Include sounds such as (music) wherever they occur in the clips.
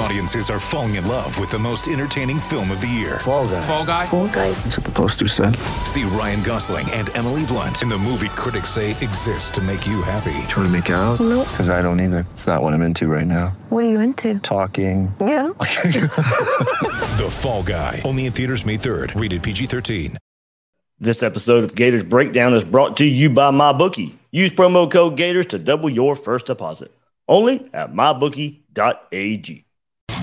Audiences are falling in love with the most entertaining film of the year. Fall guy. Fall guy. Fall guy. That's what the poster said. See Ryan Gosling and Emily Blunt in the movie critics say exists to make you happy. Trying to make it out? Nope. Because I don't either. It's not what I'm into right now. What are you into? Talking. Yeah. (laughs) (laughs) The Fall Guy. Only in theaters May 3rd. Rated PG-13. This episode of Gators Breakdown is brought to you by MyBookie. Use promo code Gators to double your first deposit. Only at mybookie.ag.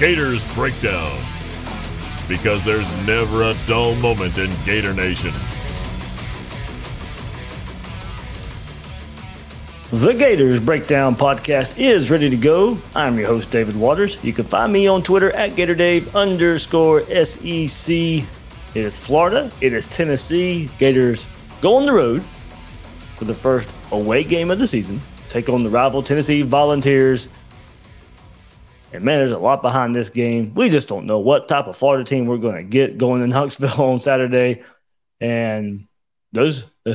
Gators Breakdown. Because there's never a dull moment in Gator Nation. The Gators Breakdown podcast is ready to go. I'm your host, David Waters. You can find me on Twitter at GatorDave underscore SEC. It is Florida. It is Tennessee. Gators go on the road for the first away game of the season. Take on the rival Tennessee Volunteers. And man, there's a lot behind this game. We just don't know what type of Florida team we're going to get going in (laughs) Huntsville on Saturday. And those uh,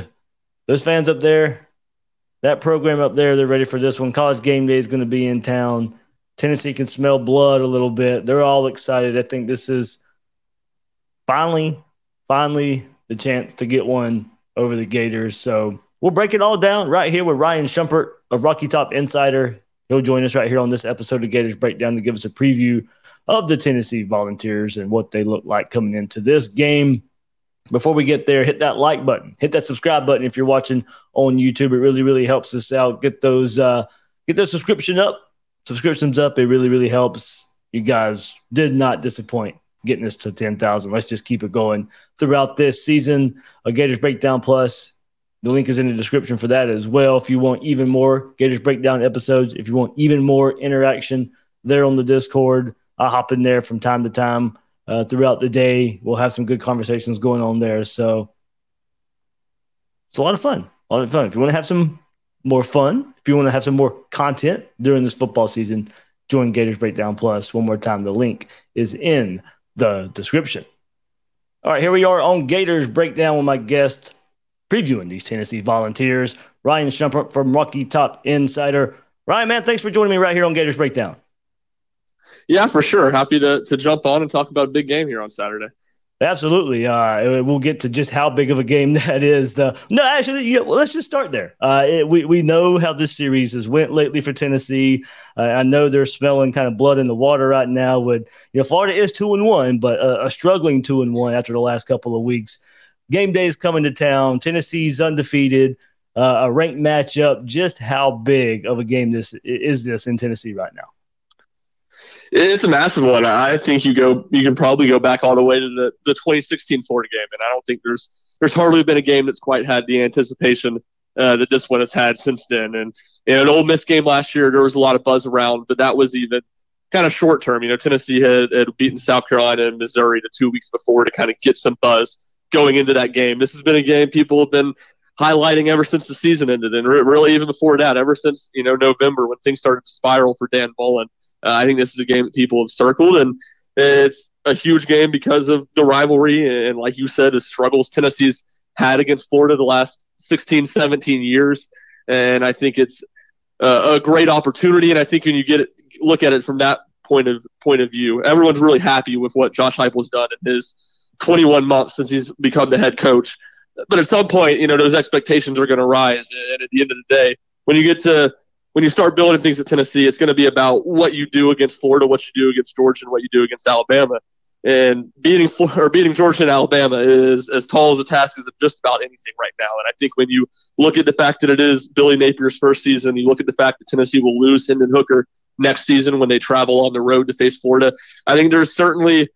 those fans up there, that program up there, they're ready for this one. College game day is going to be in town. Tennessee can smell blood a little bit. They're all excited. I think this is finally, finally the chance to get one over the Gators. So we'll break it all down right here with Ryan Shumpert of Rocky Top Insider. He'll join us right here on this episode of Gators Breakdown to give us a preview of the Tennessee Volunteers and what they look like coming into this game. Before we get there, hit that like button, hit that subscribe button if you're watching on YouTube. It really, really helps us out. Get those, uh, get those subscription up, subscriptions up. It really, really helps. You guys did not disappoint getting us to ten thousand. Let's just keep it going throughout this season. A Gators Breakdown Plus the link is in the description for that as well. If you want even more Gators Breakdown episodes, if you want even more interaction there on the Discord, I'll hop in there from time to time uh, throughout the day. We'll have some good conversations going on there. So it's a lot of fun. A lot of fun. If you want to have some more fun, if you want to have some more content during this football season, join Gators Breakdown Plus. One more time, the link is in the description. All right, here we are on Gators Breakdown with my guest, previewing these Tennessee Volunteers. Ryan Shumpert from Rocky Top Insider. Ryan, man, thanks for joining me right here on Gators Breakdown. Yeah, for sure. Happy to to jump on and talk about a big game here on Saturday. Absolutely. Uh, we'll get to just how big of a game (laughs) that is. The, no, actually, you know, well, let's just start there. Uh, it, we, we know how this series has went lately for Tennessee. Uh, I know they're smelling kind of blood in the water right now. With you know, Florida is two and one, but a, a struggling two and one after the last couple of weeks. Game day is coming to town. Tennessee's undefeated. Uh, a ranked matchup. Just how big of a game this is this in Tennessee right now? It's a massive one. I think you go you can probably go back all the way to the, the 2016 Florida game, and I don't think there's there's hardly been a game that's quite had the anticipation uh, that this one has had since then. And in an Ole Miss game last year, there was a lot of buzz around, but that was even kind of short term. You know, Tennessee had, had beaten South Carolina and Missouri the two weeks before to kind of get some buzz going into that game. This has been a game people have been highlighting ever since the season ended, and really even before that, ever since you know November when things started to spiral for Dan Mullen. Uh, I think this is a game that people have circled, and it's a huge game because of the rivalry and, like you said, the struggles Tennessee's had against Florida the last 16, 17 years. And I think it's a, a great opportunity. And I think when you get it, look at it from that point of point of view, everyone's really happy with what Josh Heupel's done in his 21 months since he's become the head coach. But at some point, you know, those expectations are going to rise. And at the end of the day, when you get to when you start building things at Tennessee, it's going to be about what you do against Florida, what you do against Georgia, and what you do against Alabama. And beating or beating Georgia and Alabama is as tall as a task as just about anything right now. And I think when you look at the fact that it is Billy Napier's first season, you look at the fact that Tennessee will lose Hendon Hooker next season when they travel on the road to face Florida. I think there's certainly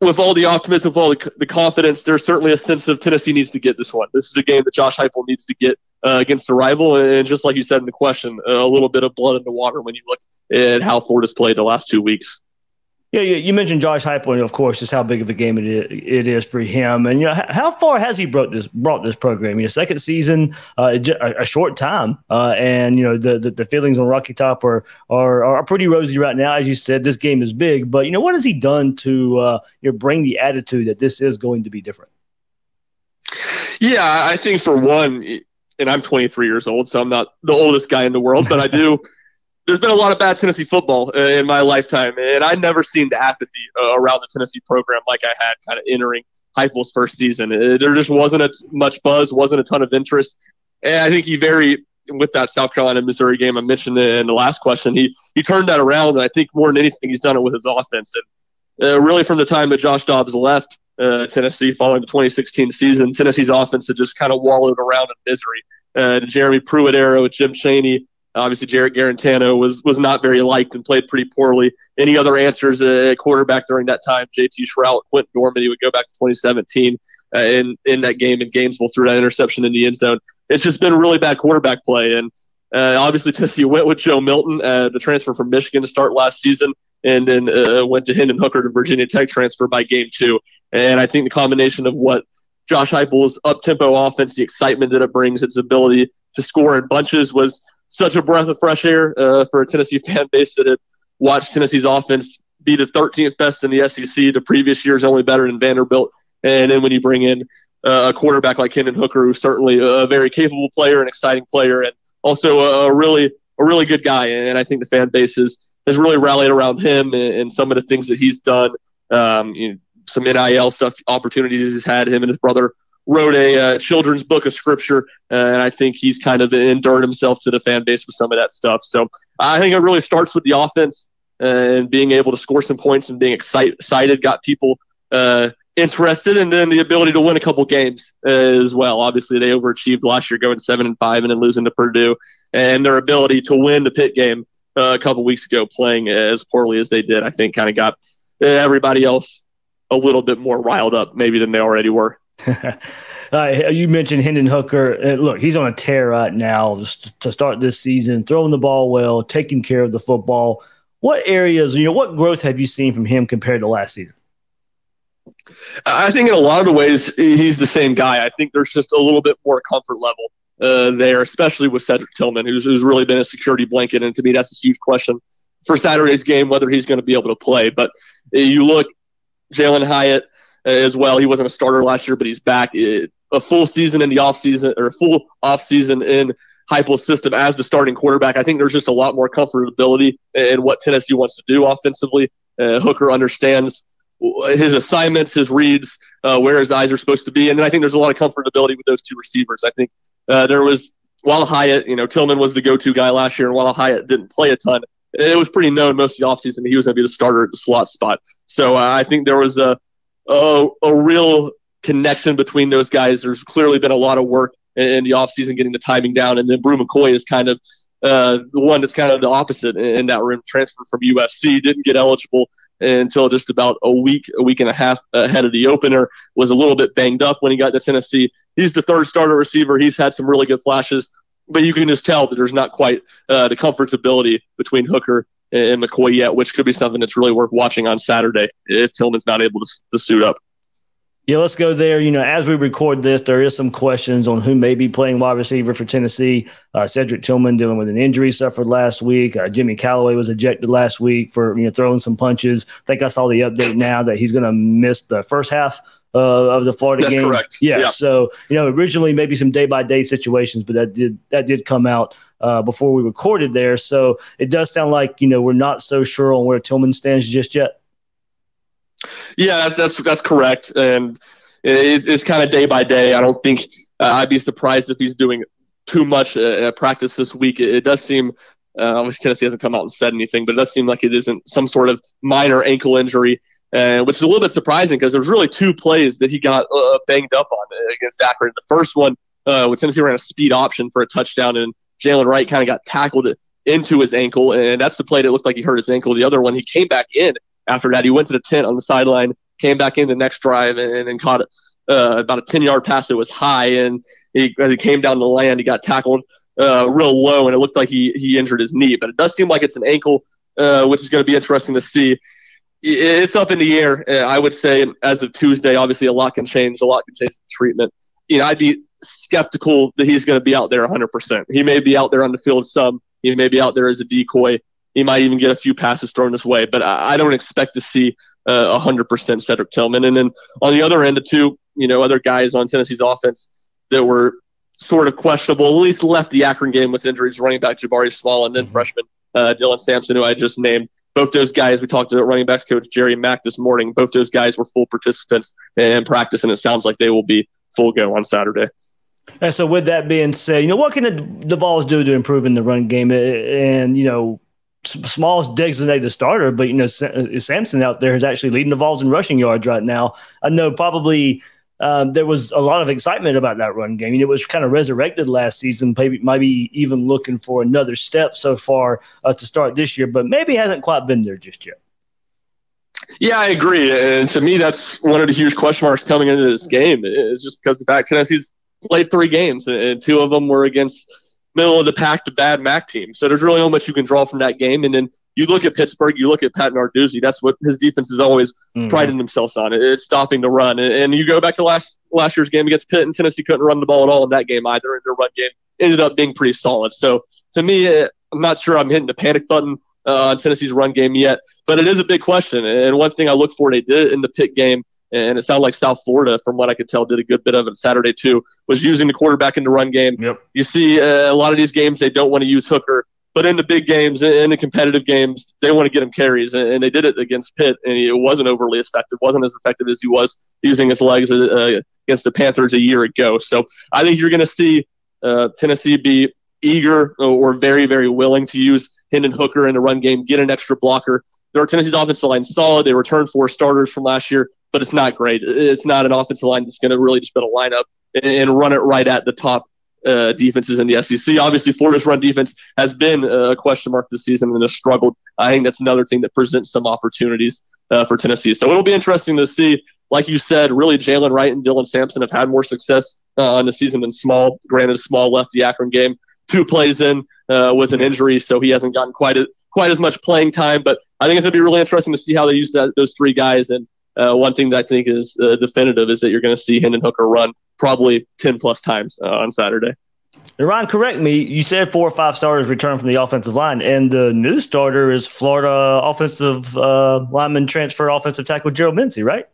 with all the optimism, with all the, the, confidence, there's certainly a sense of Tennessee needs to get this one. This is a game that Josh Heupel needs to get uh, against the rival, and just like you said in the question, a little bit of blood in the water when you look at how Florida's played the last two weeks. Yeah, you mentioned Josh Heupel, and of course, just how big of a game it is, it is for him. And you know, how far has he brought this brought this program? You know, second season, uh, a, short time, uh, and you know the, the, the feelings on Rocky Top are, are are pretty rosy right now. As you said, this game is big, but you know, what has he done to uh, you know bring the attitude that this is going to be different? Yeah, I think for one, and I'm 23 years old, so I'm not the oldest guy in the world, but I do. (laughs) there's been a lot of bad Tennessee football uh, in my lifetime, and I never seen the apathy uh, around the Tennessee program like I had kind of entering Heupel's first season. Uh, there just wasn't a, much buzz, wasn't a ton of interest, and I think he very with that South Carolina Missouri game I mentioned in the last question, he he turned that around, and I think more than anything, he's done it with his offense. And uh, really, from the time that Josh Dobbs left uh, Tennessee following the 2016 season, Tennessee's offense had just kind of wallowed around in misery. Jeremy Pruitt era with Jim Chaney, Obviously, Jarrett Guarantano was was not very liked and played pretty poorly. Any other answers at quarterback during that time? JT Shrout, Quinten Dormady would go back to 2017 uh, in in that game in Gainesville threw that interception in the end zone. It's just been really bad quarterback play, and uh, obviously (laughs) Tennessee went with Joe Milton, uh, the transfer from Michigan to start last season, and then uh, went to Hendon Hooker to Virginia Tech transfer by game two. And I think the combination of what Josh Heupel's up tempo offense, the excitement that it brings, its ability to score in bunches was such a breath of fresh air uh, for a Tennessee fan base that had watched Tennessee's offense be the 13th best in the SEC. The previous year is only better than Vanderbilt. And then when you bring in uh, a quarterback like Hendon Hooker, who's certainly a very capable player, an exciting player, and also a, really a really good guy. And I think the fan base has, has really rallied around him and, and some of the things that he's done. Um, you know, some NIL stuff, opportunities he's had. Him and his brother wrote a uh, children's book of scripture, uh, and I think he's kind of endured himself to the fan base with some of that stuff. So I think it really starts with the offense and being able to score some points and being excited got people uh, interested, and then the ability to win a couple games as well. Obviously, they overachieved last year, going seven and five, and then losing to Purdue, and their ability to win the Pitt game uh, a couple weeks ago, playing as poorly as they did, I think, kind of got everybody else a little bit more riled up, maybe than they already were. Uh, you mentioned Hendon Hooker. Uh, look, he's on a tear right now to start this season, throwing the ball well, taking care of the football. What areas, you know, what growth have you seen from him compared to last season? I think in a lot of the ways he's the same guy. I think there's just a little bit more comfort level uh, there, especially with Cedric Tillman, who's, who's really been a security blanket. And to me, that's a huge question for Saturday's game, whether he's going to be able to play. But you look, Jalin Hyatt – as well. He wasn't a starter last year, but he's back. It, a full season in the offseason or a full offseason in Heupel's system as the starting quarterback. I think there's just a lot more comfortability in what Tennessee wants to do offensively. Uh, Hooker understands his assignments, his reads, uh, where his eyes are supposed to be. And then I think there's a lot of comfortability with those two receivers. I think uh, there was, while Hyatt, you know, Tillman was the go to guy last year, and while Hyatt didn't play a ton, it was pretty known most of the offseason he was going to be the starter at the slot spot. So uh, I think there was a, a, a real connection between those guys. There's clearly been a lot of work in, in the offseason getting the timing down. And then Bru McCoy is kind of uh, the one that's kind of the opposite in, in that room. Transfer from USC, didn't get eligible until just about a week, a week and a half ahead of the opener. Was a little bit banged up when he got to Tennessee. He's the third starter receiver. He's had some really good flashes, but you can just tell that there's not quite uh, the comfortability between Hooker and McCoy yet, which could be something that's really worth watching on Saturday if Tillman's not able to, to suit up. Yeah, let's go there. You know, as we record this, there is some questions on who may be playing wide receiver for Tennessee. Uh, Cedric Tillman dealing with an injury suffered last week. Uh, Jimmy Calloway was ejected last week for you know throwing some punches. I think I saw the update now that he's going to miss the first half uh, of the Florida That's game. Correct. Yeah, yeah. So you know, originally maybe some day by day situations, but that did that did come out uh, before we recorded there. So it does sound like you know we're not so sure on where Tillman stands just yet. Yeah, that's that's that's correct, and it, it's kind of day by day. I don't think uh, I'd be surprised if he's doing too much uh, practice this week. It, it does seem. Uh, obviously, Tennessee hasn't come out and said anything, but it does seem like it isn't some sort of minor ankle injury, uh, which is a little bit surprising because there's really two plays that he got uh, banged up on against Akron. The first one, uh, when Tennessee ran a speed option for a touchdown, and Jaylen Wright kind of got tackled into his ankle, and that's the play that looked like he hurt his ankle. The other one, he came back in after that. He went to the tent on the sideline, came back in the next drive, and, and caught uh, about a 10 yard pass that was high. And he, as he came down the land, he got tackled uh, real low, and it looked like he, he injured his knee. But it does seem like it's an ankle, uh, which is going to be interesting to see. It's up in the air. Uh, I would say as of Tuesday, obviously a lot can change. A lot can change the treatment. You know, I'd be skeptical that he's going to be out there 100%. He may be out there on the field some. He may be out there as a decoy. He might even get a few passes thrown his way, but I, don't expect to see uh, 100% Cedric Tillman. And then on the other end, the two, you know, other guys on Tennessee's offense that were sort of questionable, at least left the Akron game with injuries, running back Jabari Small and then mm-hmm. freshman uh, Dylan Sampson, who I just named. Both those guys, we talked to running backs coach Jerry Mack this morning. Both those guys were full participants in practice, and it sounds like they will be full go on Saturday. And so, with that being said, you know what can the, the Vols do to improve in the run game? And you know, Small's designated the starter, but you know uh, Sampson out there is actually leading the Vols in rushing yards right now. I know probably um, there was a lot of excitement about that run game. Know, it was kind of resurrected last season, maybe maybe even looking for another step so far uh, to start this year, but maybe hasn't quite been there just yet. Yeah, I agree, and to me, that's one of the huge question marks coming into this game. Is just because the fact Tennessee's played three games, and two of them were against middle of the pack to bad MAC team. So there's really not much you can draw from that game. And then you look at Pittsburgh, you look at Pat Narduzzi. That's what his defense is always mm-hmm. priding themselves on. It's stopping the run. And you go back to last last year's game against Pitt, and Tennessee couldn't run the ball at all in that game either. And their run game ended up being pretty solid. So to me, eh, I'm not sure I'm hitting the panic button uh, on Tennessee's run game yet, but it is a big question. And one thing I look for, they did it in the Pitt game and it sounded like South Florida, from what I could tell, did a good bit of it Saturday too. Was using the quarterback in the run game. Yep. You see uh, a lot of these games they don't want to use Hooker, but in the big games, in the competitive games, they want to get him carries, and they did it against Pitt, and it wasn't overly effective. wasn't as effective as he was using his legs uh, against the Panthers a year ago. So I think you're going to see uh, Tennessee be eager or very, very willing to use Hendon Hooker in the run game, get an extra blocker. Their Tennessee's offensive line solid. They returned four starters from last year but it's not great. It's not an offensive line that's going to really just put a lineup and run it right at the top uh, defenses in the SEC. Obviously, Florida's run defense has been a question mark this season and has struggled. I think that's another thing that presents some opportunities uh, for Tennessee. So it'll be interesting to see. Like you said, really, Jaylen Wright and Dylan Sampson have had more success uh, on the season than Small. Granted, Small left the Akron game two plays in uh, with an injury, so he hasn't gotten quite a, quite as much playing time. But I think it's going to be really interesting to see how they use that, those three guys and uh, one thing that I think is uh, definitive is that you're going to see Hendon Hooker run probably 10 plus times uh, on Saturday. Ron, correct me. You said four or five starters return from the offensive line, and the new starter is Florida offensive uh, lineman transfer offensive tackle Gerald Mincey, right?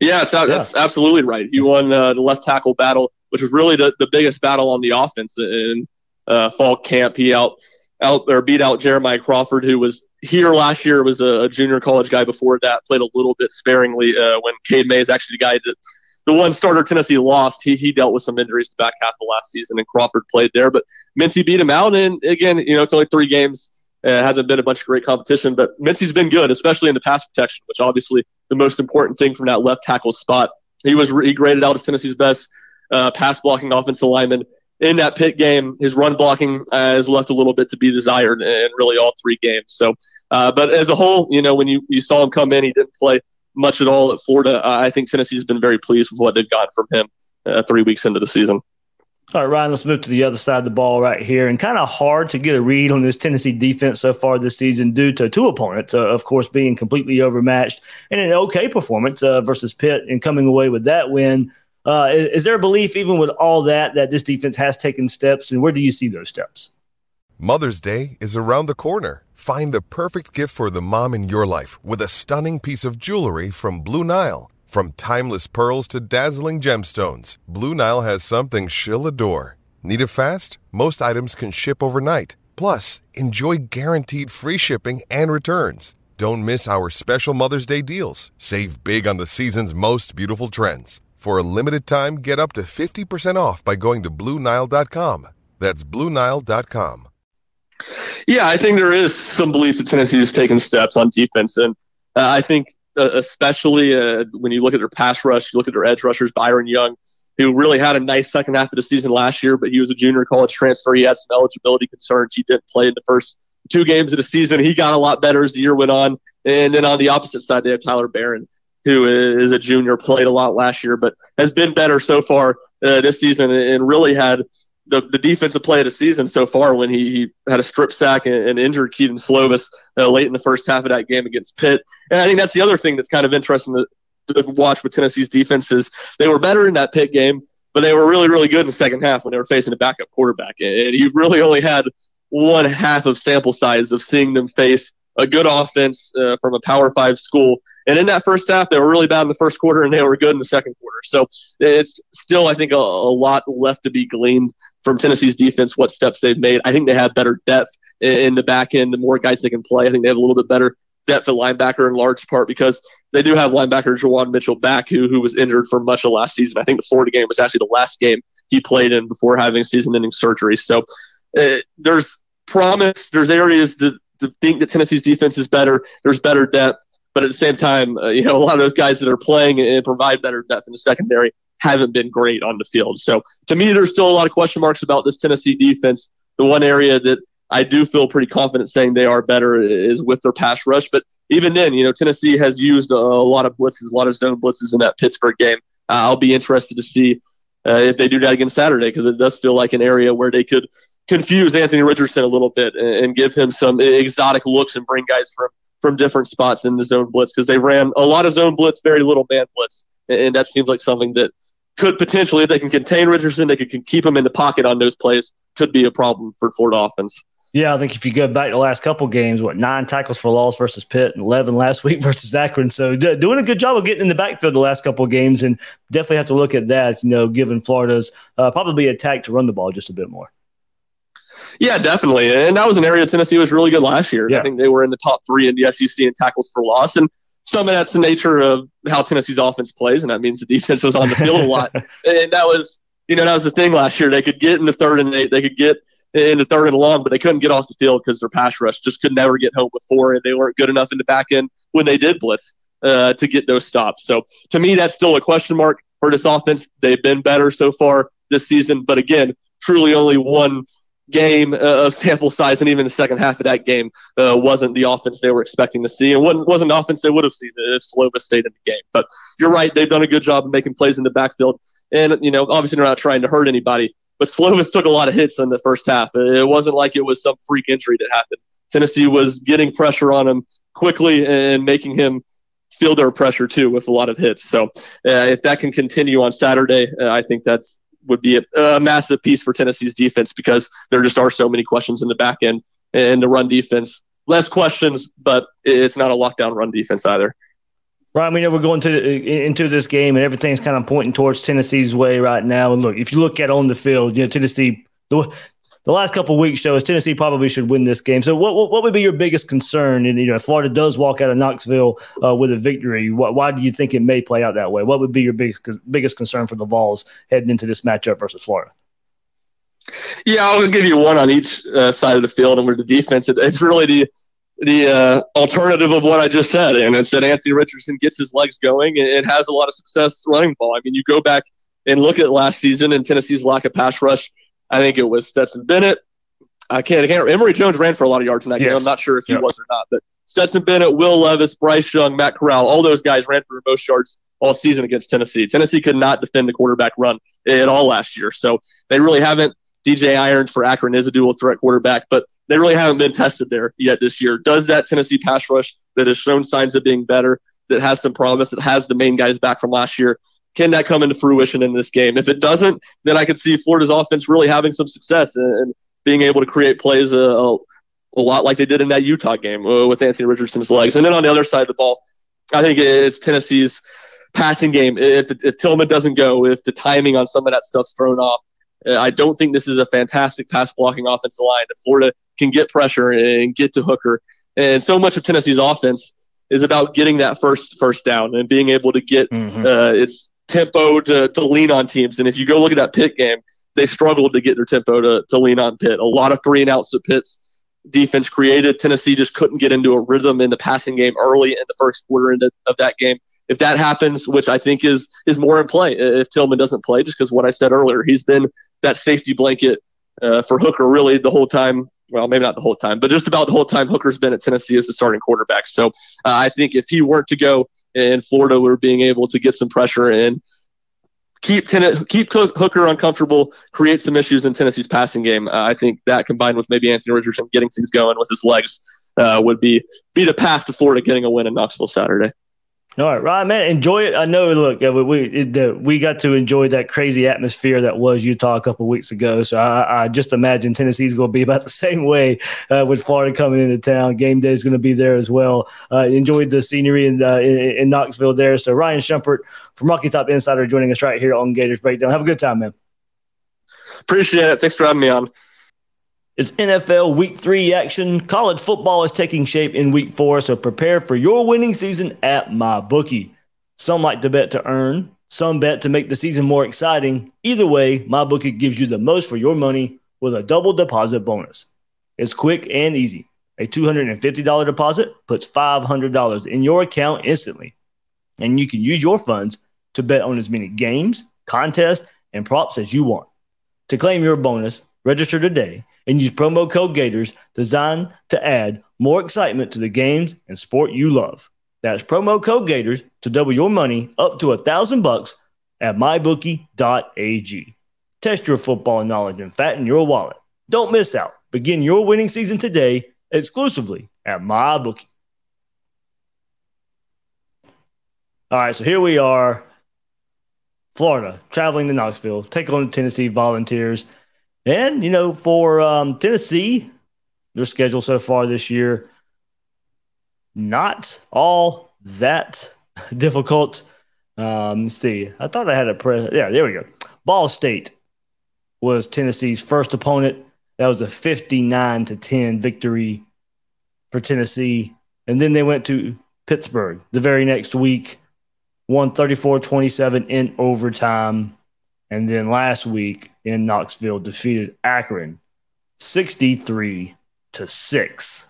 Yeah, yeah. that's absolutely right. He won uh, the left tackle battle, which was really the, the biggest battle on the offense in uh, fall camp. He out out or beat out Jeremiah Crawford, who was here last year, was a, junior college guy before that, played a little bit sparingly uh, when Cade Mays is actually the guy that the one starter Tennessee lost. He, he dealt with some injuries the back half of last season, and Crawford played there. But Mincey beat him out, and again, you know, it's only three games. Uh, hasn't been a bunch of great competition, but Mincey's been good, especially in the pass protection, which obviously the most important thing from that left tackle spot. He was he graded out as Tennessee's best uh, pass blocking offensive lineman in that Pitt game, his run blocking uh, has left a little bit to be desired in really all three games. So, uh, but as a whole, you know, when you, you saw him come in, he didn't play much at all at Florida. Uh, I think Tennessee's been very pleased with what they've gotten from him uh, three weeks into the season. All right, Ryan, let's move to the other side of the ball right here. And kind of hard to get a read on this Tennessee defense so far this season due to two opponents, uh, of course, being completely overmatched and an okay performance uh, versus Pitt and coming away with that win. Uh, is, is there a belief, even with all that, that this defense has taken steps, and where do you see those steps? Mother's Day is around the corner. Find the perfect gift for the mom in your life with a stunning piece of jewelry from Blue Nile. From timeless pearls to dazzling gemstones, Blue Nile has something she'll adore. Need it fast? Most items can ship overnight. Plus, enjoy guaranteed free shipping and returns. Don't miss our special Mother's Day deals. Save big on the season's most beautiful trends. For a limited time, get up to 50% off by going to BlueNile.com. That's BlueNile.com. Yeah, I think there is some belief that Tennessee is taking steps on defense. And uh, I think, uh, especially uh, when you look at their pass rush, you look at their edge rushers, Byron Young, who really had a nice second half of the season last year, but he was a junior college transfer. He had some eligibility concerns. He didn't play in the first two games of the season. He got a lot better as the year went on. And then on the opposite side, they have Tyler Baron, who is a junior, played a lot last year, but has been better so far uh, this season and really had the, the defensive play of the season so far when he, he had a strip sack and, and injured Kedon Slovis uh, late in the first half of that game against Pitt. And I think that's the other thing that's kind of interesting to, to watch with Tennessee's defense is they were better in that Pitt game, but they were really, really good in the second half when they were facing a backup quarterback. And you really only had one half of sample size of seeing them face a good offense uh, from a Power Five school. And in that first half, they were really bad in the first quarter, and they were good in the second quarter. So it's still, I think, a, a lot left to be gleaned from Tennessee's defense. What steps they've made, I think they have better depth in, in the back end. The more guys they can play, I think they have a little bit better depth at linebacker in large part because they do have linebacker Juwan Mitchell back, who who was injured for much of last season. I think the Florida game was actually the last game he played in before having season-ending surgery. So uh, there's promise. There's areas to think that Tennessee's defense is better. There's better depth, but at the same time, uh, you know, a lot of those guys that are playing and provide better depth in the secondary haven't been great on the field. So to me, there's still a lot of question marks about this Tennessee defense. The one area that I do feel pretty confident saying they are better is with their pass rush. But even then, you know, Tennessee has used a, a lot of blitzes, a lot of zone blitzes in that Pittsburgh game. Uh, I'll be interested to see uh, if they do that again Saturday because it does feel like an area where they could confuse Anthony Richardson a little bit and, and give him some exotic looks and bring guys from from different spots in the zone blitz because they ran a lot of zone blitz, very little man blitz, and, and that seems like something that could potentially, if they can contain Richardson, they could, can keep him in the pocket on those plays, could be a problem for Florida offense. Yeah, I think if you go back to the last couple games, what nine tackles for loss versus Pitt and eleven last (laughs) week versus Akron. So d- doing a good job of getting in the backfield the last couple games, and definitely have to look at that. You know, given Florida's uh, probably attack to run the ball just a bit more. Yeah, definitely. And that was an area Tennessee was really good last year. Yeah. I think they were in the top three in the SEC in tackles for loss. And some of that's the nature of how Tennessee's offense plays, and that means the defense was on the field a lot. (laughs) And that was, you know, that was the thing last year. They could get in the third and they, they could get in the third and long, but they couldn't get off the field because their pass rush just could never get home before, and they weren't good enough in the back end when they did blitz uh, to get those stops. So to me, that's still a question mark for this offense. They've been better so far this season, but again, truly only one game uh, of sample size, and even the second half of that game uh, wasn't the offense they were expecting to see, and wasn't, wasn't the offense they would have seen if Slovis stayed in the game. But you're right; they've done a good job of making plays in the backfield, and you know, obviously they're not trying to hurt anybody. But Slovis took a lot of hits in the first half. It wasn't like it was some freak injury that happened. Tennessee was getting pressure on him quickly and making him feel their pressure too with a lot of hits. So uh, if that can continue on Saturday, uh, I think that's would be a, a, massive piece for Tennessee's defense because there just are so many questions in the back end and the run defense. Less questions, but it's not a lockdown run defense either. Right, I mean, we're going to uh, into this game, and everything's kind of pointing towards Tennessee's way right now. And look, if you look at on the field, you know, Tennessee, the, the last couple weeks shows Tennessee probably should win this game. So, what, what, what would be your biggest concern? And you know, if Florida does walk out of Knoxville uh, with a victory, why, why do you think it may play out that way? What would be your biggest biggest concern for the Vols heading into this matchup versus Florida? Yeah, I'll give you one on each uh, side of the field, and with the defense, it, it's really the the uh, alternative of what I just said, and it's that Anthony Richardson gets his legs going and, and has a lot of success running the ball. I mean, you go back and look at last season and Tennessee's lack of pass rush. I think it was Stetson Bennett. I can't, I can't. Emory Jones ran for a lot of yards in that Yes. game. I'm not sure if he Yep. was or not, but Stetson Bennett, Will Levis, Bryce Young, Matt Corral, all those guys ran for most yards all season against Tennessee. Tennessee could not defend the quarterback run at all last year, so they really haven't. DJ Irons for Akron is a dual threat quarterback, but they really haven't been tested there yet this year. Does that Tennessee pass rush that has shown signs of being better, that has some promise, that has the main guys back from last year, can that come into fruition in this game? If it doesn't, then I could see Florida's offense really having some success and, being able to create plays a, a, a lot like they did in that Utah game uh, with Anthony Richardson's legs. And then on the other side of the ball, I think it's Tennessee's passing game. If, if Tillman doesn't go, if the timing on some of that stuff's thrown off, uh, I don't think this is a fantastic pass blocking offensive line. If Florida can get pressure and get to Hooker And so much of Tennessee's offense is about getting that first first down and being able to get mm-hmm. uh, its tempo to, to lean on teams. And if you go look at that Pitt game, they struggled to get their tempo to, to lean on Pitt. A lot of three and outs to Pitt's defense created. Tennessee just couldn't get into a rhythm in the passing game early in the first quarter of that game. If that happens, which I think is is more in play, if Tillman doesn't play, just because what I said earlier, he's been that safety blanket uh, for Hooker really the whole time. Well, maybe not the whole time, but just about the whole time Hooker's been at Tennessee as the starting quarterback. So uh, I think if he weren't to go and Florida were being able to get some pressure and keep ten- keep Hooker uncomfortable, create some issues in Tennessee's passing game. Uh, I think that combined with maybe Anthony Richardson getting things going with his legs uh, would be be the path to Florida getting a win in Knoxville Saturday. All right, Ryan, man, enjoy it. I know. Look, we it, we got to enjoy that crazy atmosphere that was Utah a couple weeks ago. So I, I, just imagine Tennessee's going to be about the (laughs) same way uh, with Florida coming into town. Game day is going to be there as well. Uh, enjoyed the scenery in, uh, in, in Knoxville there. So Ryan Shumpert from Rocky Top Insider joining us right here on Gators Breakdown. Have a good time, man. Appreciate it. Thanks for having me on. It's NFL Week 3 action. College football is taking shape in Week 4, so prepare for your winning season at MyBookie. Some like to bet to earn, some bet to make the season more exciting. Either way, MyBookie gives you the most for your money with a double deposit bonus. It's quick and easy. A $250 deposit puts $500 in your account instantly, and you can use your funds to bet on as many games, contests, and props as you want. To claim your bonus, register today and use promo code Gators designed to add more excitement to the games and sport you love. That's promo code Gators to double your money up to a thousand bucks at mybookie.ag. Test your football knowledge and fatten your wallet. Don't miss out. Begin your winning season today exclusively at MyBookie. All right, so here we are, Florida, traveling to Knoxville, take on the Tennessee Volunteers. And, you know, for um, Tennessee, their schedule so far this year, not all that (laughs) difficult. Um, let's see. I thought I had a press. Yeah, there we go. Ball State was Tennessee's first opponent. That was a 59 to 10 victory for Tennessee. And then they went to Pittsburgh the very next week, won 34 27 in overtime. And then last week in Knoxville defeated Akron 63 to 6.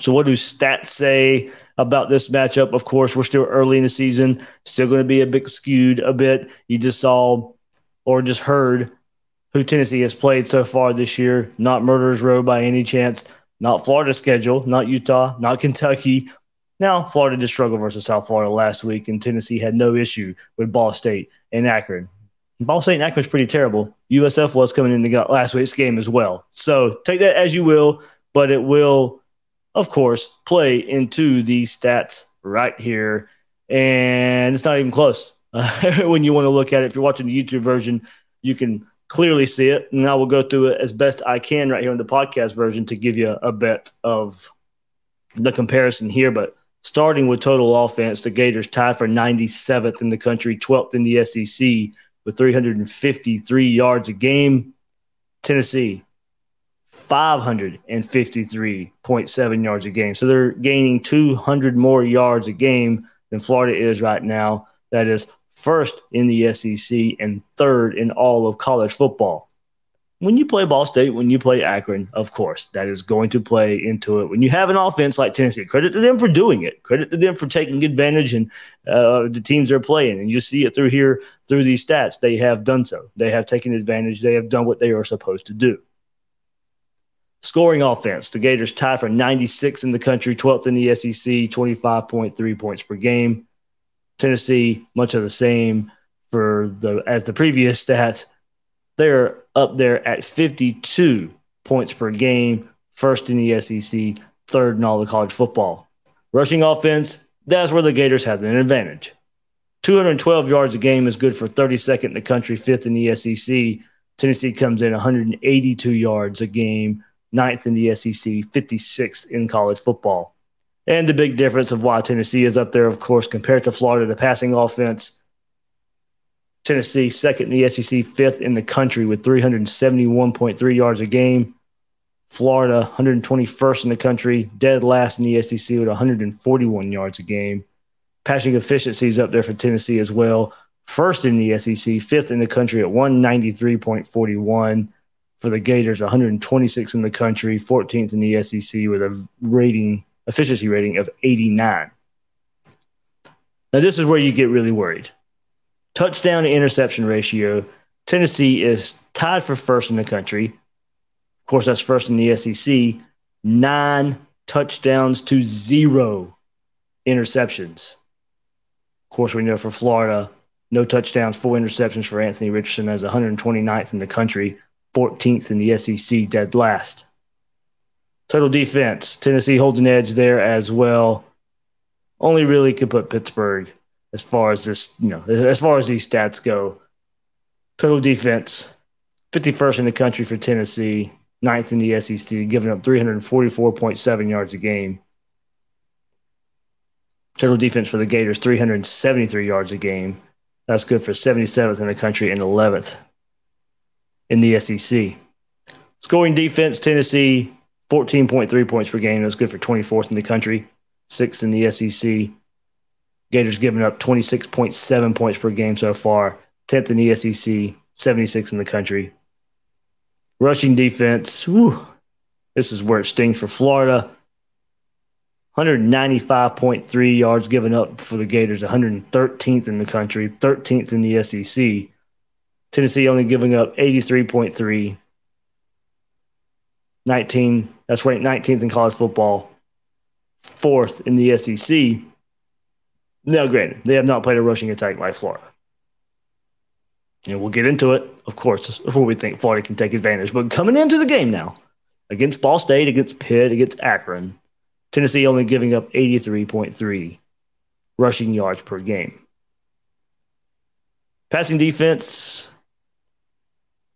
So what do stats say about this matchup? Of course, we're still early in the season, still going to be a bit skewed a bit. You just saw or just heard who Tennessee has played so far this year. Not Murderers Row by any chance. Not Florida schedule, not Utah, not (laughs) Kentucky. Now, Florida did struggle versus South Florida last week, and Tennessee had no issue with Ball State and Akron. Ball State and was pretty terrible. USF was coming into last week's game as well. So take that as you will, but it will, of course, play into these stats right here. And it's not even close. Uh, (laughs) when you want to look at it, if you're watching the YouTube version, you can clearly see it. And I will go through it as best I can right here in the podcast version to give you a bit of the comparison here. But starting with total offense, the Gators tied for 97th in the country, 12th in the SEC with 353 yards a game. Tennessee, 553.7 yards a game. So they're gaining 200 more yards a game than Florida is right now. That is first in the SEC and third in all of college football when you play Ball State, when you play Akron, of course, that is going to play into it. When you have an offense like Tennessee, credit to them for doing it. Credit to them for taking advantage and uh, the teams they're playing. And you see it through here, through these stats. They have done so. They have taken advantage. They have done what they are supposed to do. Scoring offense, the Gators tie for 96 in the country, 12th in the SEC, 25.3 points per game. Tennessee, much of the same for the as the previous stats they're up there at 52 points per game, first in the SEC, third in all of college football. Rushing offense, that's where the Gators have an advantage. 212 yards a game is good for 32nd in the country, fifth in the SEC. Tennessee comes in 182 yards a game, ninth in the SEC, 56th in college football. And the big difference of why Tennessee is up there, of course, compared to Florida, the passing offense Tennessee, second in the SEC, fifth in the country with 371.3 yards a game. Florida, 121st in the country, dead last in the SEC with 141 yards a game. Passing efficiency is up there for Tennessee as well. First in the SEC, fifth in the country at 193.41 for the Gators, 126 in the country, 14th in the SEC with a rating efficiency rating of 89. Now this is where you get really worried. Touchdown to interception ratio. Tennessee is tied for first in the country. Of course, that's first in the SEC. Nine touchdowns to zero interceptions. Of course, we know for Florida, no touchdowns, four interceptions for Anthony Richardson as 129th in the country, 14th in the SEC, dead last. Total defense, Tennessee holds an edge there as well. Only really could put Pittsburgh as far as this, you know, as far as these stats go. Total defense, 51st in the country for Tennessee, ninth in the SEC, giving up 344.7 yards a game. Total defense for the Gators, 373 yards a game. That's good for 77th in the country and 11th in the SEC. Scoring defense, Tennessee, 14.3 points per game. That's good for 24th in the country, sixth in the SEC. Gators giving up 26.7 points per game so far, 10th in the SEC, 76 in the country. Rushing defense, whew, this is where it stings for Florida. 195.3 yards given up for the Gators, 113th in the country, 13th in the SEC. Tennessee only giving up 83.3. 19, that's ranked 19th in college football, fourth in the SEC. Now, granted, they have not played a rushing attack like Florida. And we'll get into it, of course, before we think Florida can take advantage. But coming into the game now, against Ball State, against Pitt, against Akron, Tennessee only giving up 83.3 rushing yards per game. Passing defense,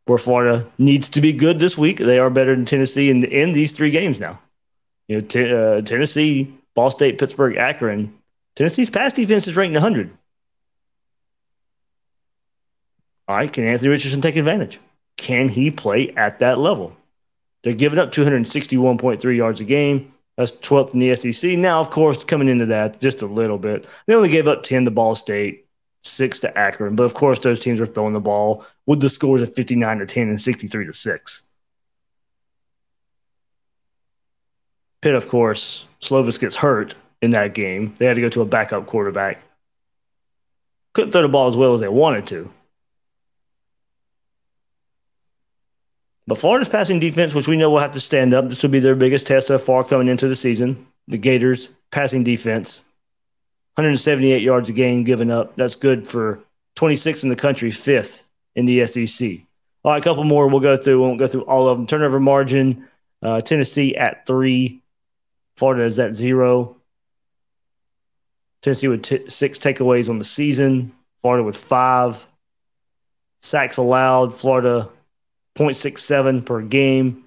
where Florida needs to be good this week. They are better than Tennessee in, in these three games now. You know, t- uh, Tennessee, Ball State, Pittsburgh, Akron. Tennessee's pass defense is ranked 100. All right, can Anthony Richardson take advantage? Can he play at that level? They're giving up 261.3 yards a game. That's 12th in the SEC. Now, of course, coming into that just a little bit, they only gave up 10 to Ball State, six to Akron. But of course, those teams are throwing the ball with the scores of 59 to 10 and 63 to 6. Pitt, of course, Slovis gets hurt in that game. They had to go to a backup quarterback. Couldn't throw the ball as well as they wanted to. But Florida's passing defense, which we know will have to stand up, this will be their biggest test so far coming into the season. The Gators' passing defense, 178 yards a game given up. That's good for 26 in the country, fifth in the SEC. All right, a couple more we'll go through. We won't go through all of them. Turnover margin, uh, Tennessee at three. Florida is at zero. Tennessee with t- six takeaways on the season. Florida with five. Sacks allowed. Florida 0.67 per game.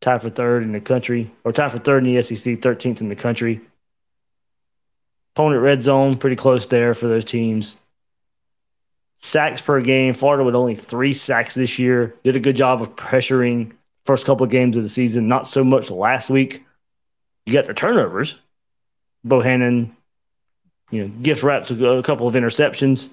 Tied for third in the country, or tied for third in the SEC, 13th in the country. Opponent red zone, pretty close there for those teams. Sacks per game. Florida with only three sacks this year. Did a good job of pressuring first couple of games of the season. Not so much last week. You got the turnovers. Bohanon, you know, gift wraps a couple of interceptions.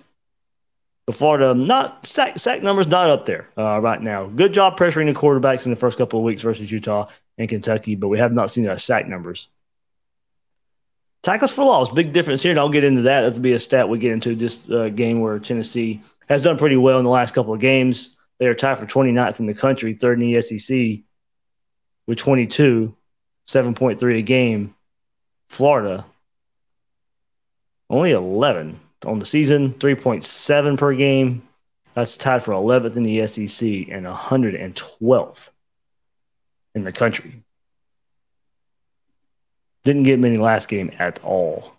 But Florida, not sack, sack numbers not up there uh, right now. Good job pressuring the quarterbacks in the first couple of weeks versus Utah and Kentucky, but we have not seen their sack numbers. Tackles for loss, big difference here, and I'll get into that. That'll be a stat we get into this uh, game where Tennessee has done pretty well in the last couple of games. They are tied for 29th in the country, third in the SEC with 22, 7.3 a game. Florida, only 11 on the season, 3.7 per game. That's tied for 11th in the SEC and 112th in the country. Didn't get many last game at all.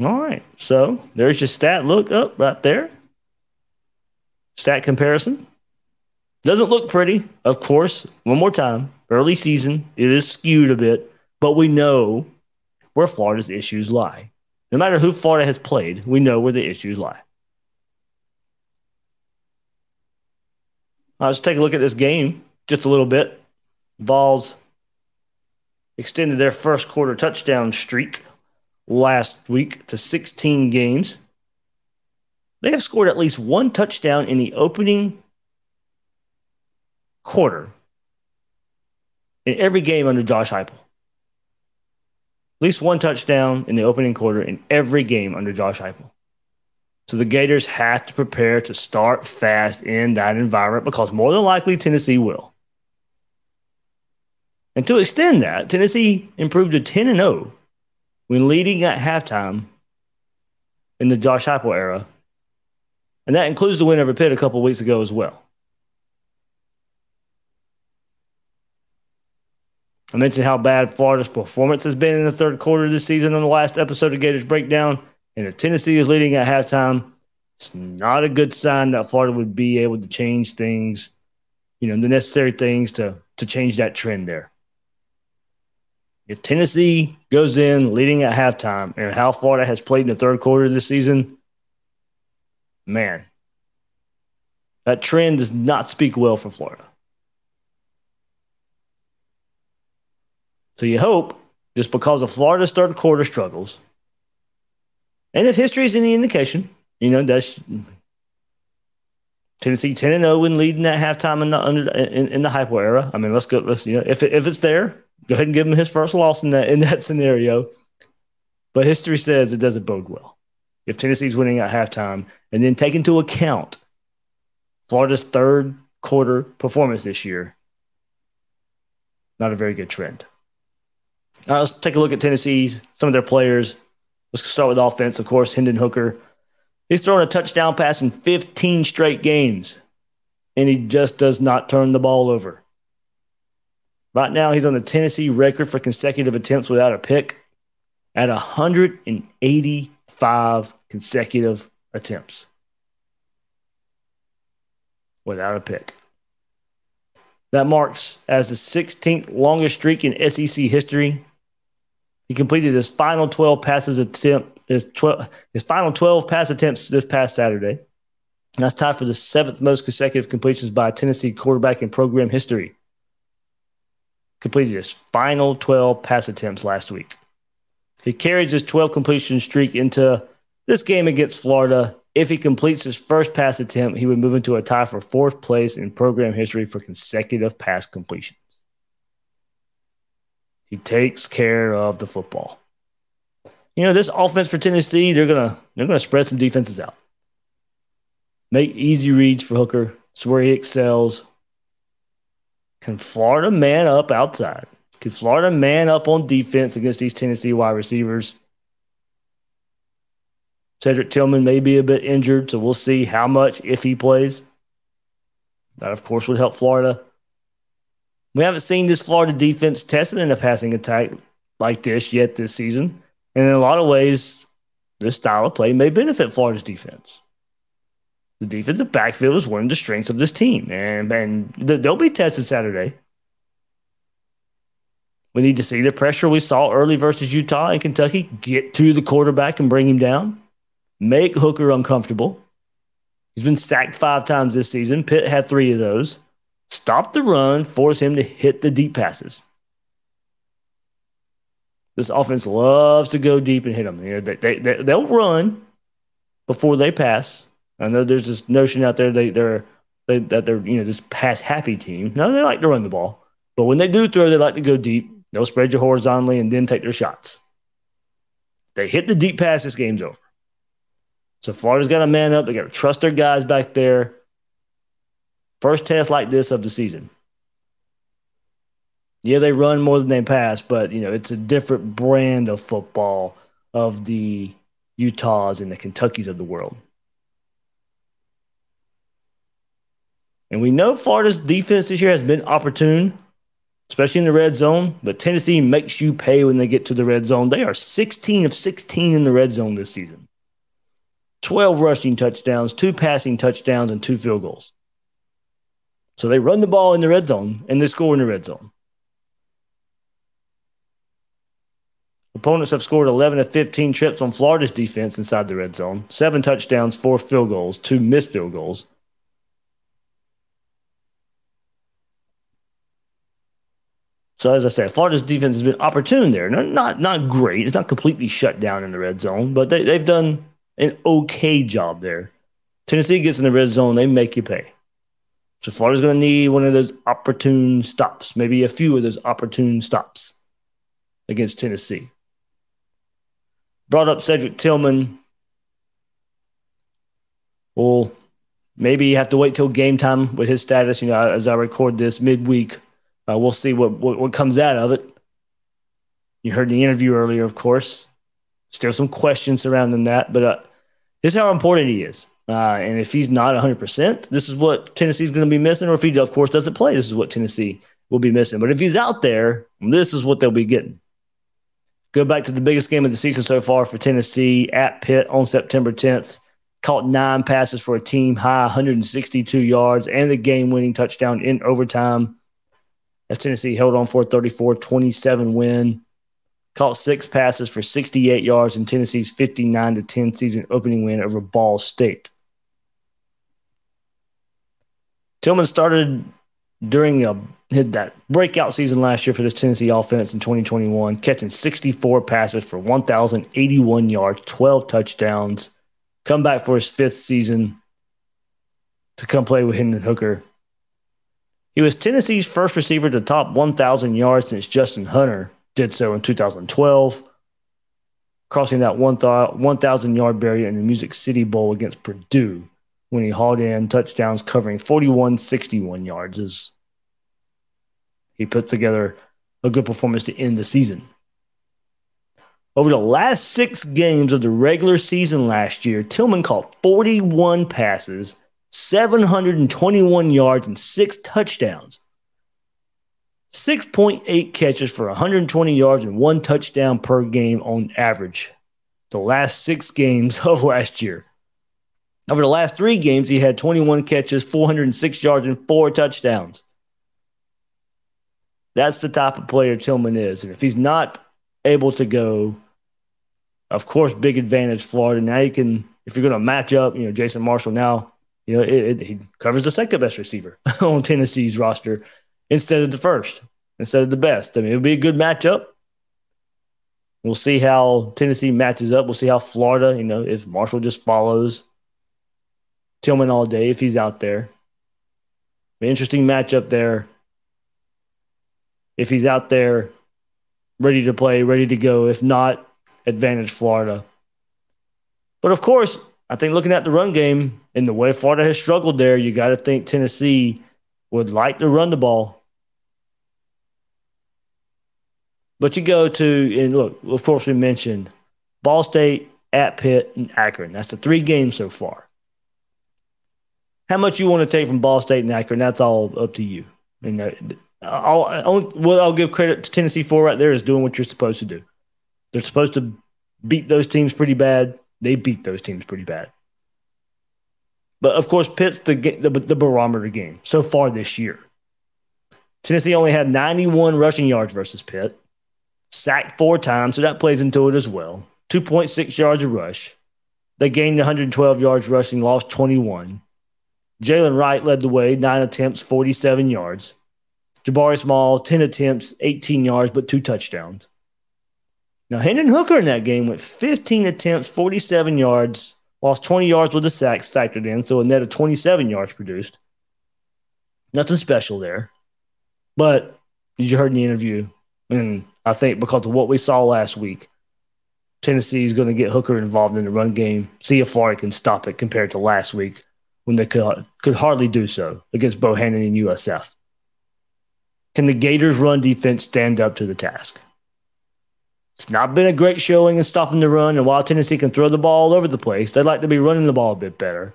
All right. So there's your stat look up right there. Stat comparison. Doesn't look pretty, of course. One more time. Early season. It is skewed a bit, but we know where Florida's issues lie. No matter who Florida has played, we know where the issues lie. Let's take a look at this game just a little bit. Vols extended their first quarter touchdown streak last week to 16 games. They have scored at least one touchdown in the opening quarter in every game under Josh Heupel. At least one touchdown in the opening quarter in every game under Josh Heupel. So the Gators have to prepare to start fast in that environment because more than likely Tennessee will. And to extend that, Tennessee improved to 10 and 0 when leading at halftime in the Josh Heupel era. And that includes the win over Pitt a couple weeks ago as well. I mentioned how bad Florida's performance has been in the third quarter of this season on the last episode of Gators Breakdown. And if Tennessee is leading at halftime, it's not a good sign that Florida would be able to change things, you know, the necessary things to, to change that trend there. If Tennessee goes in leading at halftime and how Florida has played in the third quarter of this season, man, that trend does not speak well for Florida. So you hope, just because of Florida's third quarter struggles, and if history is any indication, you know, that's Tennessee 10 and 0 when leading at halftime in the, under, in, in the Heupel era. I mean, let's go, let's, you know, if, if it's there, go ahead and give him his first loss in that, in that scenario. But history says it doesn't bode well. If Tennessee's winning at halftime and then take into account Florida's third quarter performance this year, not a very good trend. All right, let's take a look at Tennessee's, some of their players. Let's start with offense. Of course, Hendon Hooker. He's thrown a touchdown pass in 15 straight games, and he just does not turn the ball over. Right now, he's on the Tennessee record for consecutive attempts without a pick at 185 consecutive attempts without a pick. That marks as the 16th longest streak in SEC history he completed his final 12 passes attempt his 12 his final 12 pass attempts this past Saturday. And that's tied for the seventh most consecutive completions by a Tennessee quarterback in program history. Completed his final 12 pass attempts last week. He carries his 12 completion streak into this game against Florida. If he completes his first pass attempt, he would move into a tie for fourth place in program history for consecutive pass completion. He takes care of the football. You know, this offense for Tennessee, they're gonna they're gonna spread some defenses out. Make easy reads for Hooker. It's where he excels. Can Florida man up outside? Can Florida man up on defense against these Tennessee wide receivers? Cedric Tillman may be a bit injured, so we'll see how much if he plays. That, of course, would help Florida. We haven't seen this Florida defense tested in a passing attack like this yet this season. And in a lot of ways, this style of play may benefit Florida's defense. The defensive backfield is one of the strengths of this team, and, and they'll be tested Saturday. We need to see the pressure we saw early versus Utah and Kentucky get to the quarterback and bring him down, make Hooker uncomfortable. He's been sacked five times this season. Pitt had three of those stop the run, force him to hit the deep passes. This offense loves to go deep and hit them. You know, they, they, they, they'll run before they pass. I know there's this notion out there they, they're they, that they're you know this pass happy team. No, they like to run the ball, but when they do throw, they like to go deep. They'll spread you horizontally and then take their shots. They hit the deep pass, this game's over. So Florida's got to man up. They got to trust their guys back there. First test like this of the season. Yeah, they run more than they pass, but you know, it's a different brand of football of the Utahs and the Kentuckys of the world. And we know Florida's defense this year has been opportune, especially in the red zone, but Tennessee makes you pay when they get to the red zone. They are 16 of 16 in the red zone this season 12 rushing touchdowns, two passing touchdowns, and two field goals. So they run the ball in the red zone and they score in the red zone. Opponents have scored 11 of 15 trips on Florida's defense inside the red zone, seven touchdowns, four field goals, two missed field goals. So as I said, Florida's defense has been opportune there. Not, not not great. It's not completely shut down in the red zone, but they, they've done an okay job there. Tennessee gets in the red zone, they make you pay. So Florida's going to need one of those opportune stops, maybe a few of those opportune stops against Tennessee. Brought up Cedric Tillman. Well, maybe you have to wait till game time with his status. You know, as I record this midweek, uh, we'll see what, what, what comes out of it. You heard the interview earlier, of course. Still some questions surrounding that, but uh, this is how important he is. Uh, and if he's not 100%, this is what Tennessee's going to be missing. Or if he, of course, doesn't play, this is what Tennessee will be missing. But if he's out there, this is what they'll be getting. Go back to the biggest game of the season so far for Tennessee at Pitt on September 10th. Caught nine passes for a team high 162 yards and the game winning touchdown in overtime. As Tennessee held on for a 34 27 win. Caught six passes for 68 yards in Tennessee's 59 10 season opening win over Ball State. Tillman started during a, that breakout season last year for this Tennessee offense in 2021, catching 64 passes for 1,081 yards, 12 touchdowns. Come back for his fifth season to come play with Hendon Hooker. He was Tennessee's first receiver to top 1,000 yards since Justin Hunter did so in 2012, crossing that 1,000 yard barrier in the Music City Bowl against Purdue when he hauled in touchdowns covering 41 61 yards. As he put together a good performance to end the season. Over the last six games of the regular season last year, Tillman caught 41 passes, 721 yards, and six touchdowns. 6.8 catches for 120 yards and one touchdown per game on average. The last six games (laughs) of last year. Over the last three games, he had 21 catches, 406 yards, and four touchdowns. That's the type of player Tillman is. And if he's not able to go, of course, big advantage Florida. Now you can, if you're going to match up, you know, Jason Marshall now, you know, it, it, he covers the second best receiver (laughs) on Tennessee's roster instead of the first, instead of the best. I mean, it'll be a good matchup. We'll see how Tennessee matches up. We'll see how Florida, you know, if Marshall just follows Tillman all day if he's out there. Interesting matchup there. If he's out there, ready to play, ready to go. If not, advantage Florida. But of course, I think looking at the run game and the way Florida has struggled there, you got to think Tennessee would like to run the ball. But you go to, and look, of course, we mentioned Ball State, at Pitt, and Akron. That's the three games so far. How much you want to take from Ball State and Akron, that's all up to you. And I'll, I'll, what I'll give credit to Tennessee for right there is doing what you're supposed to do. They're supposed to beat those teams pretty bad. They beat those teams pretty bad. But of course, Pitt's the, the, the barometer game so far this year. Tennessee only had 91 rushing yards versus Pitt, sacked four times, so that plays into it as well. 2.6 yards a rush. They gained 112 yards rushing, lost 21. Jaylen Wright led the way, nine attempts, 47 yards. Jabari Small, 10 attempts, 18 yards, but two touchdowns. Now, Hendon Hooker in that game went 15 attempts, 47 yards, lost 20 yards with the sacks factored in, so a net of 27 yards produced. Nothing special there. But as you heard in the interview, and I think because of what we saw last week, Tennessee is going to get Hooker involved in the run game, see if Florida can stop it compared to last week when they could, could hardly do so against Bohannon and USF. Can the Gators' run defense stand up to the task? It's not been a great showing in stopping the run, and while Tennessee can throw the ball all over the place, they'd like to be running the ball a bit better.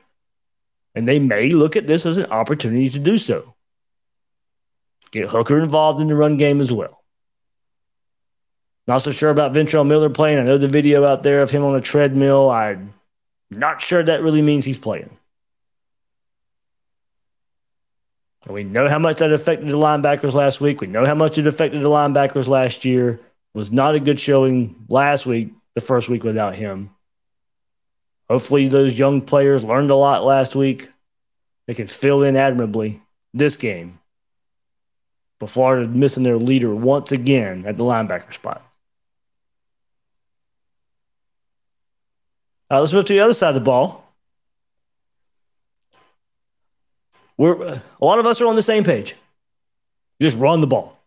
And they may look at this as an opportunity to do so. Get Hooker involved in the run game as well. Not so sure about Ventrell Miller playing. I know the video out there of him on a treadmill. I'm not sure that really means he's playing. And we know how much that affected the linebackers last week. We know how much it affected the linebackers last year. It was not a good showing last week, the first week without him. Hopefully, those young players learned a lot last week. They can fill in admirably this game. But Florida missing their leader once again at the linebacker spot. Right, let's move to the other side of the ball. We're a lot of us are on the same page. Just run the ball.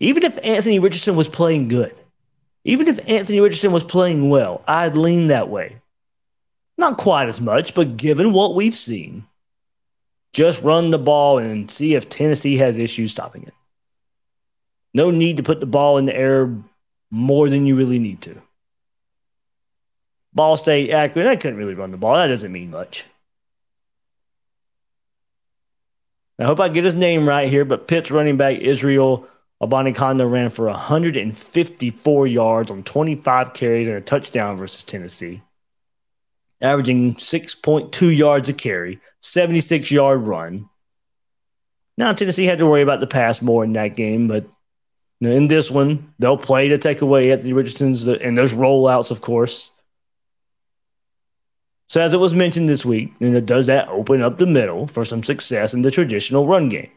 Even if Anthony Richardson was playing good, even if Anthony Richardson was playing well, I'd lean that way. Not quite as much, but given what we've seen, just run the ball and see if Tennessee has issues stopping it. No need to put the ball in the air more than you really need to. Ball stay accurate. I couldn't really run the ball. That doesn't mean much. I hope I get his name right here, but Pitt's running back Israel Abanikanda ran for 154 yards on 25 carries and a touchdown versus Tennessee, averaging 6.2 yards a carry, 76 yard run. Now, Tennessee had to worry about the pass more in that game, but in this one, they'll play to take away Anthony Richardson's, and those rollouts, of course. So, as it was mentioned this week, you know, does that open up the middle for some success in the traditional run game?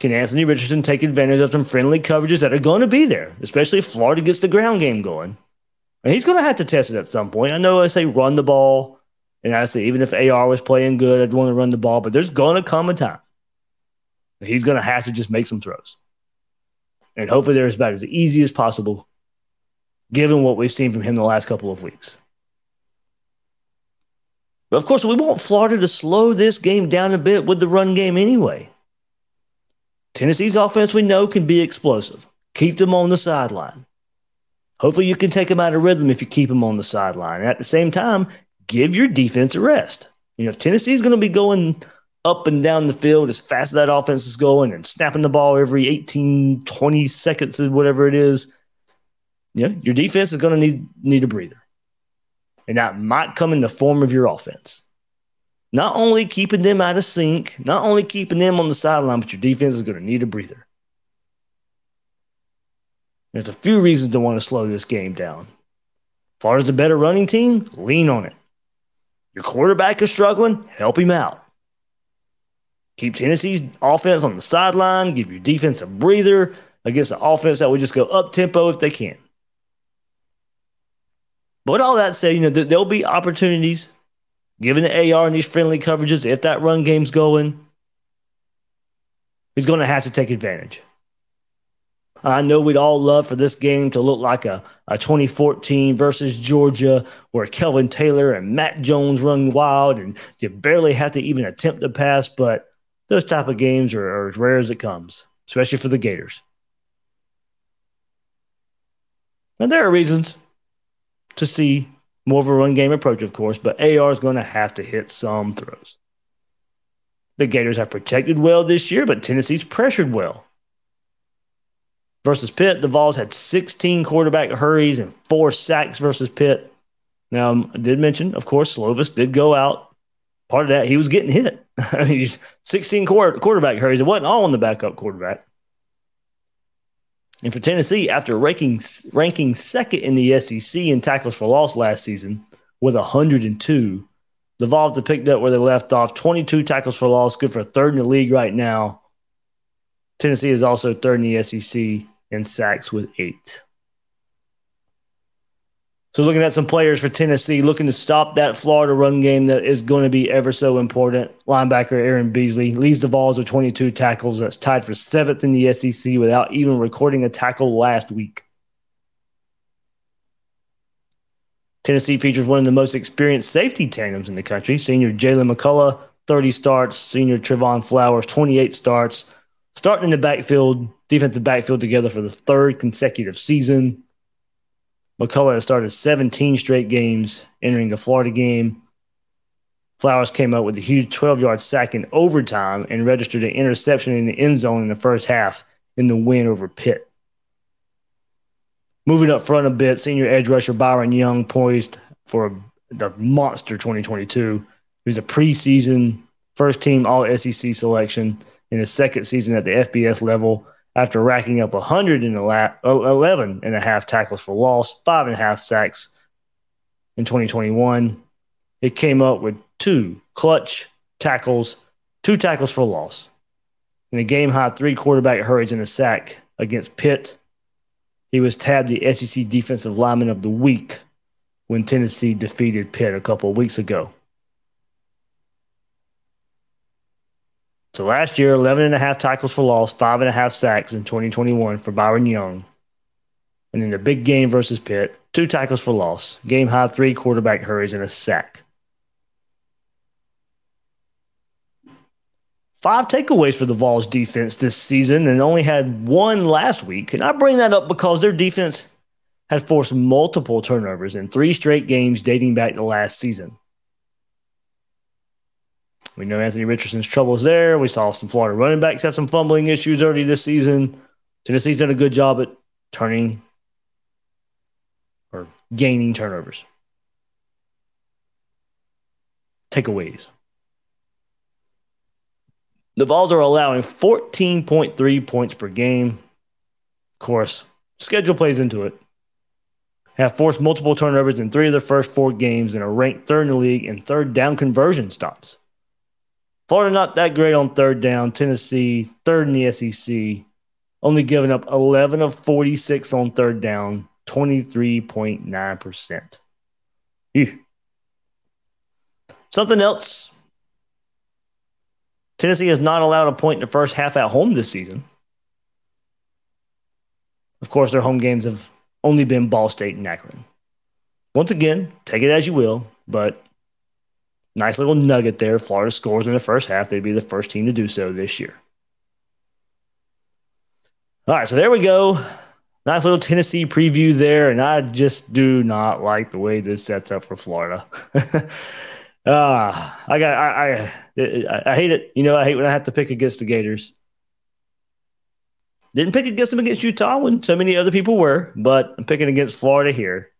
Can Anthony Richardson take advantage of some friendly coverages that are going to be there, especially if Florida gets the ground game going? And he's going to have to test it at some point. I know I say run the ball, and I say even if AR was playing good, I'd want to run the ball, but there's going to come a time he's going to have to just make some throws. And hopefully they're about as easy as possible, given what we've seen from him the last couple of weeks. But of course, we want Florida to slow this game down a bit with the run game anyway. Tennessee's offense, we know, can be explosive. Keep them on the sideline. Hopefully, you can take them out of rhythm if you keep them on the sideline. And at the same time, give your defense a rest. You know, if Tennessee's going to be going up and down the field as fast as that offense is going and snapping the ball every 18, 20 seconds, or whatever it is, yeah, your defense is going to need, need a breather. And that might come in the form of your offense. Not only keeping them out of sync, not only keeping them on the sideline, but your defense is going to need a breather. There's a few reasons to want to slow this game down. Florida's a better running team, lean on it. Your quarterback is struggling, help him out. Keep Tennessee's offense on the sideline, give your defense a breather against an offense that would just go up tempo if they can. But all that said, you know, th- there'll be opportunities given the AR and these friendly coverages. If that run game's going, he's going to have to take advantage. I know we'd all love for this game to look like a, a 2014 versus Georgia, where Kelvin Taylor and Matt Jones run wild and you barely have to even attempt to pass. But those type of games are, are as rare as it comes, especially for the Gators. And there are reasons to see more of a run game approach, of course, but AR is going to have to hit some throws. The Gators have protected well this year, but Tennessee's pressured well. Versus Pitt, the Vols had 16 quarterback hurries and four sacks versus Pitt. Now, um, I did mention, of course, Slovis did go out. Part of that, he was getting hit. (laughs) 16 quarterback hurries. It wasn't all on the backup quarterback. And for Tennessee, after ranking, ranking second in the SEC in tackles for loss last season with 102, the Vols have picked up where they left off 22 tackles for loss, good for third in the league right now. Tennessee is also third in the SEC in sacks with eight. So, looking at some players for Tennessee, looking to stop that Florida run game that is going to be ever so important. Linebacker Aaron Beasley leads the Vols with 22 tackles. That's tied for seventh in the SEC without even recording a tackle last week. Tennessee features one of the most experienced safety tandems in the country. Senior Jaylen McCollough, 30 starts. Senior Trevon Flowers, 28 starts. Starting in the backfield, defensive backfield together for the third consecutive season. McCollough has started 17 straight games entering the Florida game. Flowers came up with a huge 12 yard sack in overtime and registered an interception in the end zone in the first half in the win over Pitt. Moving up front a bit, senior edge rusher Byron Young poised for the monster 2022. He was a preseason first team All SEC selection in his second season at the FBS level after racking up 111 and a half tackles for loss, five and a half sacks in 2021. It came up with two clutch tackles, two tackles for loss. In a game high three quarterback hurries in a sack against Pitt. He was tabbed the SEC Defensive Lineman of the Week when Tennessee defeated Pitt a couple weeks ago. So last year, 11 and a half tackles for loss, five and a half sacks in 2021 for Byron Young. And in the big game versus Pitt, two tackles for loss, game high three quarterback hurries, and a sack. Five takeaways for the Vols defense this season and only had one last week. And I bring that up because their defense had forced multiple turnovers in three straight games dating back to last season. We know Anthony Richardson's troubles there. We saw some Florida running backs have some fumbling issues early this season. Tennessee's done a good job at turning or gaining turnovers. Takeaways. The Vols are allowing 14.3 points per game. Of course, schedule plays into it. Have forced multiple turnovers in three of their first four games and are ranked third in the league in third down conversion stops. Florida not that great on third down. Tennessee third in the SEC, only giving up 11 of 46 on third down, 23.9%. Something else Tennessee has not allowed a point in the first half at home this season. Of course, their home games have only been Ball State and Akron. Once again, take it as you will, but nice little nugget there. Florida scores in the first half. They'd be the first team to do so this year. All right, so there we go. Nice little Tennessee preview there, and I just do not like the way this sets up for Florida. (laughs) Ah, uh, I got I, I I hate it. You know, I hate when I have to pick against the Gators. Didn't pick against them against Utah when so many other people were, but I'm picking against Florida here.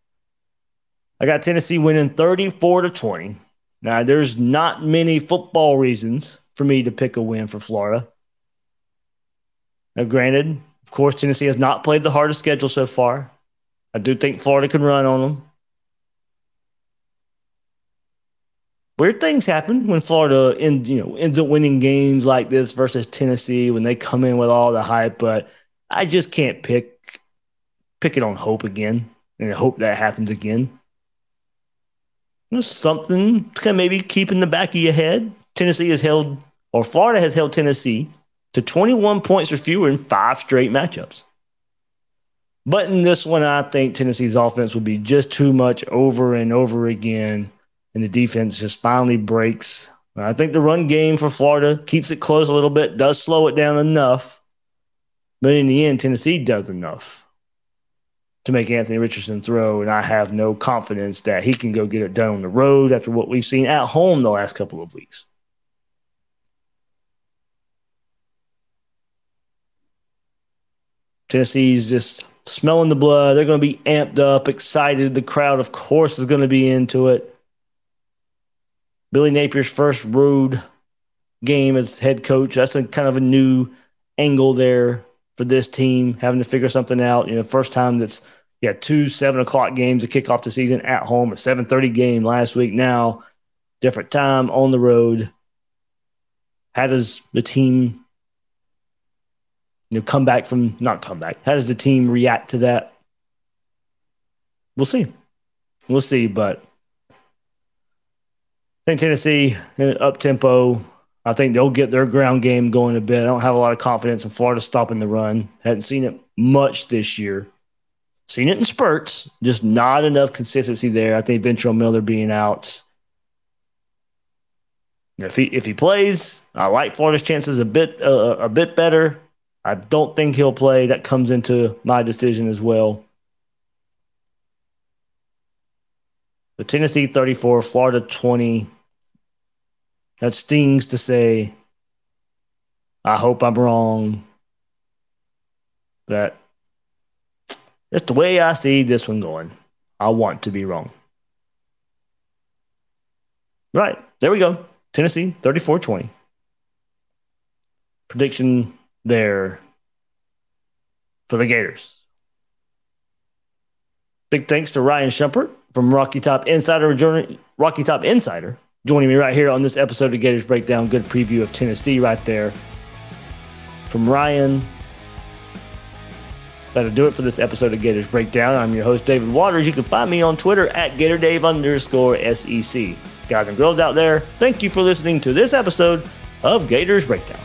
I got Tennessee winning 34 to 20. Now, there's not many football reasons for me to pick a win for Florida. Now, granted, of course, Tennessee has not played the hardest schedule so far. I do think Florida can run on them. weird things happen when Florida you know ends up winning games like this versus Tennessee when they come in with all the hype. But I just can't pick pick it on hope again and hope that happens again. Something to maybe keep in the back of your head. Tennessee has held, or Florida has held Tennessee to 21 points or fewer in five straight matchups. But in this one, I think Tennessee's offense will be just too much over and over again and the defense just finally breaks. I think the run game for Florida keeps it close a little bit, does slow it down enough. But in the end, Tennessee does enough to make Anthony Richardson throw. And I have no confidence that he can go get it done on the road after what we've seen at home the last couple of weeks. Tennessee's just smelling the blood. They're going to be amped up, excited. The crowd, of course, is going to be into it. Billy Napier's first road game as head coach. That's a kind of a new angle there for this team, having to figure something out. You know, first time that's yeah, two seven o'clock games to kick off the season at home, a seven thirty game last week. Now, different time on the road. How does the team you know come back from not come back? How does the team react to that? We'll see. We'll see, but I think Tennessee uh, up tempo. I think they'll get their ground game going a bit. I don't have a lot of confidence in Florida stopping the run. Hadn't seen it much this year. Seen it in spurts, just not enough consistency there. I think Ventrell Miller being out. If he if he plays, I like Florida's chances a bit uh, a bit better. I don't think he'll play. That comes into my decision as well. The Tennessee 34, Florida 20. That stings to say. I hope I'm wrong. But that's the way I see this one going. I want to be wrong. Right. There we go. Tennessee 34 20. Prediction there for the Gators. Big thanks to Ryan Shumpert from Rocky Top Insider, Rocky Top Insider joining me right here on this episode of Gators Breakdown. Good preview of Tennessee right there. from Ryan. That'll do it for this episode of Gators Breakdown. I'm your host, David Waters. You can find me on Twitter at GatorDave underscore SEC. Guys and girls out there, thank you for listening to this episode of Gators Breakdown.